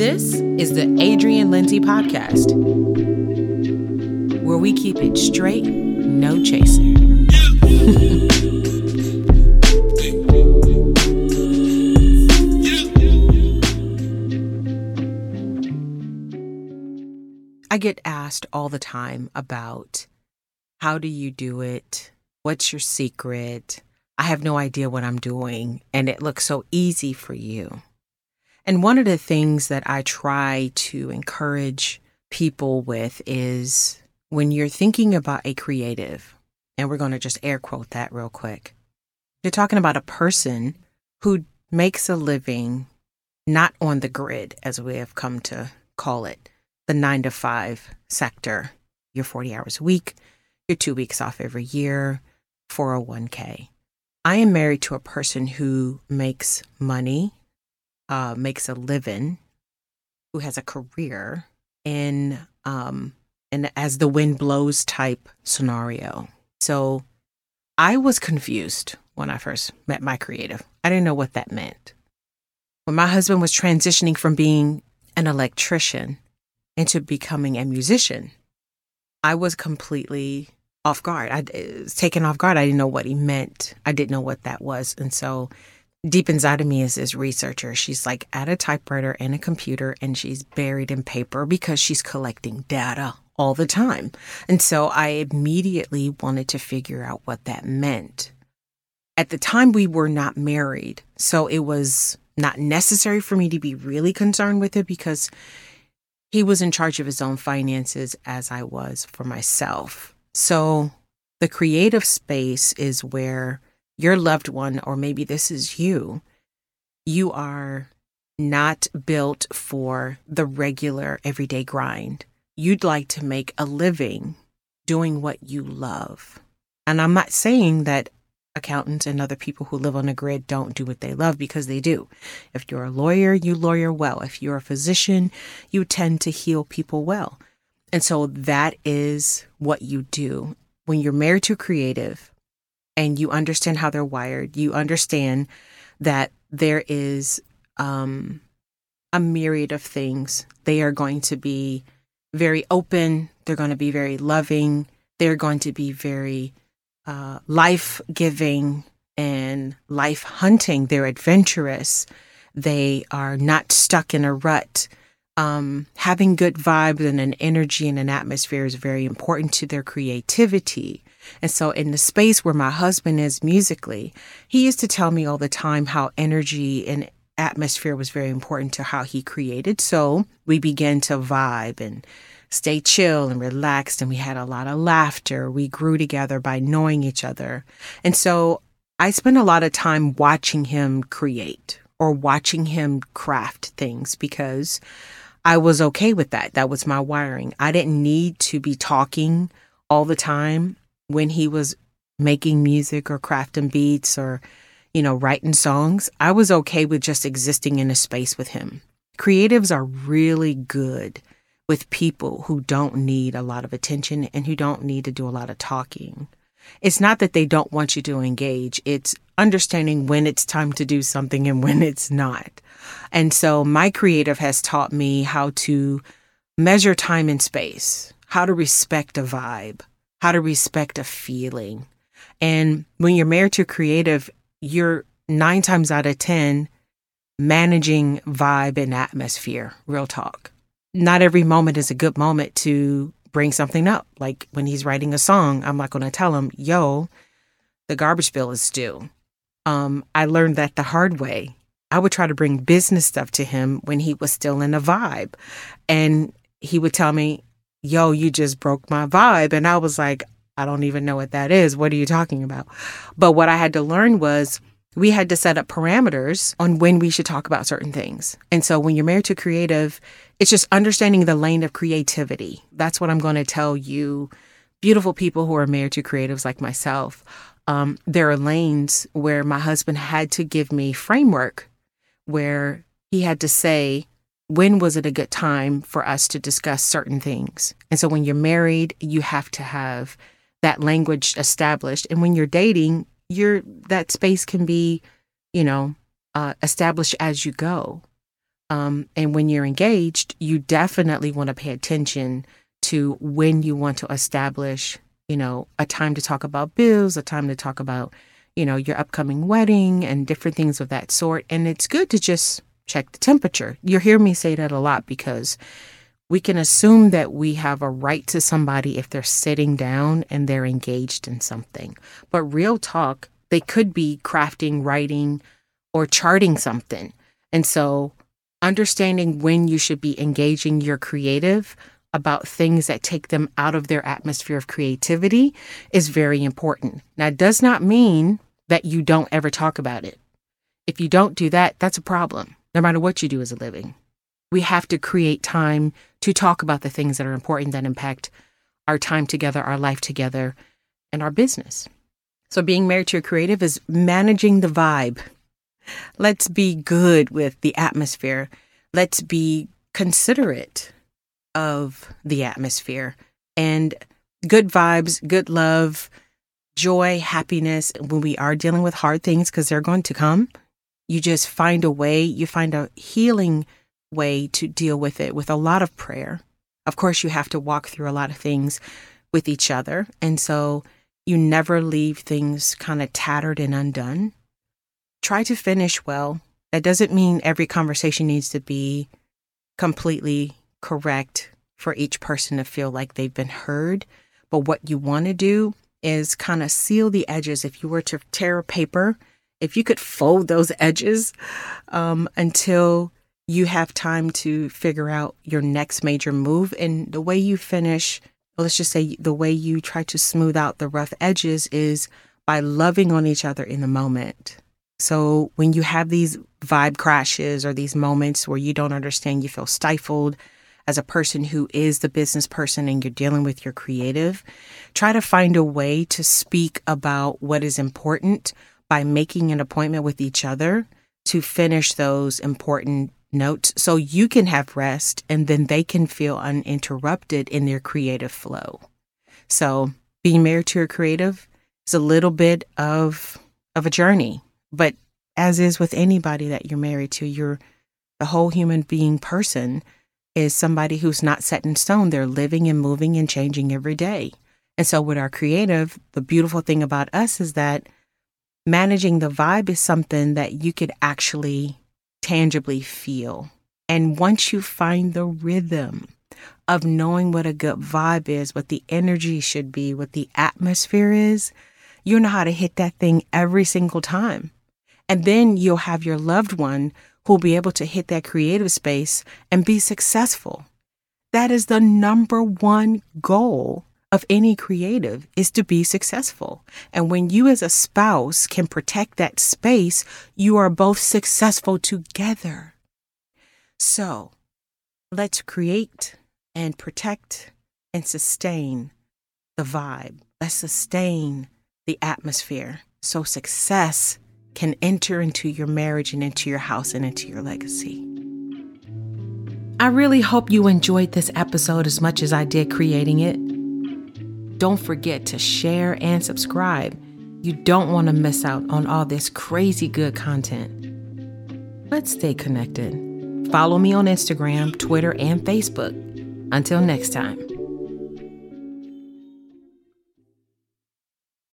This is the Adrienne Lindsay Podcast, where we keep it straight, no chaser. I get asked all the time about how do you do it? What's your secret? I have no idea what I'm doing, and it looks so easy for you. And one of the things that I try to encourage people with is when you're thinking about a creative, and we're going to just air quote that real quick, you're talking about a person who makes a living not on the grid, as we have come to call it, the nine to five sector. You're 40 hours a week, you're two weeks off every year, 401k. I am married to a person who makes money, uh, makes a living, who has a career in um, an as the wind blows type scenario. So I was confused when I first met my creative. I didn't know what that meant. When my husband was transitioning from being an electrician into becoming a musician, I was completely off guard. I was taken off guard. I didn't know what he meant. I didn't know what that was. And so deep inside of me is this researcher. She's like at a typewriter and a computer and she's buried in paper because she's collecting data all the time. And so I immediately wanted to figure out what that meant. At the time, we were not married. So it was not necessary for me to be really concerned with it because he was in charge of his own finances as I was for myself. So the creative space is where your loved one, or maybe this is you, you are not built for the regular everyday grind. You'd like to make a living doing what you love. And I'm not saying that accountants and other people who live on a grid don't do what they love because they do. If you're a lawyer, you lawyer well. If you're a physician, you tend to heal people well. And so that is what you do. When you're married to a creative and you understand how they're wired, you understand that there is um, a myriad of things. They are going to be very open, they're going to be very loving, they're going to be very uh, life giving and life hunting. They're adventurous. They are not stuck in a rut. Um, having good vibes and an energy and an atmosphere is very important to their creativity. And so, in the space where my husband is musically, he used to tell me all the time how energy and atmosphere was very important to how he created. So, we began to vibe and stay chill and relaxed. And we had a lot of laughter. We grew together by knowing each other. And so I spent a lot of time watching him create or watching him craft things because I was okay with that. That was my wiring. I didn't need to be talking all the time when he was making music or crafting beats or, you know, writing songs. I was okay with just existing in a space with him. Creatives are really good with people who don't need a lot of attention and who don't need to do a lot of talking. It's not that they don't want you to engage, it's understanding when it's time to do something and when it's not. And so my creative has taught me how to measure time and space, how to respect a vibe, how to respect a feeling. And when you're married to a creative, you're nine times out of 10 managing vibe and atmosphere, real talk not every moment is a good moment to bring something up. Like when he's writing a song, I'm not going to tell him, yo, the garbage bill is due. Um, I learned that the hard way. I would try to bring business stuff to him when he was still in a vibe. And he would tell me, yo, you just broke my vibe. And I was like, I don't even know what that is. What are you talking about? But what I had to learn was we had to set up parameters on when we should talk about certain things. And so when you're married to creative, it's just understanding the lane of creativity. That's what I'm going to tell you, beautiful people who are married to creatives like myself. Um, there are lanes where my husband had to give me framework where he had to say, when was it a good time for us to discuss certain things? And so when you're married, you have to have that language established. And when you're dating, your that space can be, you know, uh, established as you go. Um, and when you're engaged, you definitely want to pay attention to when you want to establish, you know, a time to talk about bills, a time to talk about, you know, your upcoming wedding and different things of that sort. And it's good to just check the temperature. You'll hear me say that a lot because we can assume that we have a right to somebody if they're sitting down and they're engaged in something. But real talk, they could be crafting, writing, or charting something. And so understanding when you should be engaging your creative about things that take them out of their atmosphere of creativity is very important. Now, it does not mean that you don't ever talk about it. If you don't do that, that's a problem, no matter what you do as a living. We have to create time to talk about the things that are important that impact our time together, our life together, and our business. So, being married to a creative is managing the vibe. Let's be good with the atmosphere. Let's be considerate of the atmosphere and good vibes, good love, joy, happiness when we are dealing with hard things because they're going to come. You just find a way, you find a healing way to deal with it with a lot of prayer. Of course, you have to walk through a lot of things with each other. And so you never leave things kind of tattered and undone. Try to finish well. That doesn't mean every conversation needs to be completely correct for each person to feel like they've been heard. But what you want to do is kind of seal the edges. If you were to tear a paper, if you could fold those edges um, until you have time to figure out your next major move. And the way you finish, let's just say the way you try to smooth out the rough edges is by loving on each other in the moment. So when you have these vibe crashes or these moments where you don't understand, you feel stifled as a person who is the business person and you're dealing with your creative, try to find a way to speak about what is important by making an appointment with each other to finish those important notes so you can have rest and then they can feel uninterrupted in their creative flow. So, being married to a creative is a little bit of of a journey, but as is with anybody that you're married to, you're the whole human being person is somebody who's not set in stone. They're living and moving and changing every day. And so, with our creative, the beautiful thing about us is that managing the vibe is something that you could actually tangibly feel. And once you find the rhythm of knowing what a good vibe is, what the energy should be, what the atmosphere is, you know how to hit that thing every single time. And then you'll have your loved one who'll be able to hit that creative space and be successful. That is the number one goal of any creative is to be successful. And when you as a spouse can protect that space, you are both successful together. So let's create and protect and sustain the vibe. Let's sustain the atmosphere so success can enter into your marriage and into your house and into your legacy. I really hope you enjoyed this episode as much as I did creating it. Don't forget to share and subscribe. You don't want to miss out on all this crazy good content. Let's stay connected. Follow me on Instagram, Twitter, and Facebook. Until next time.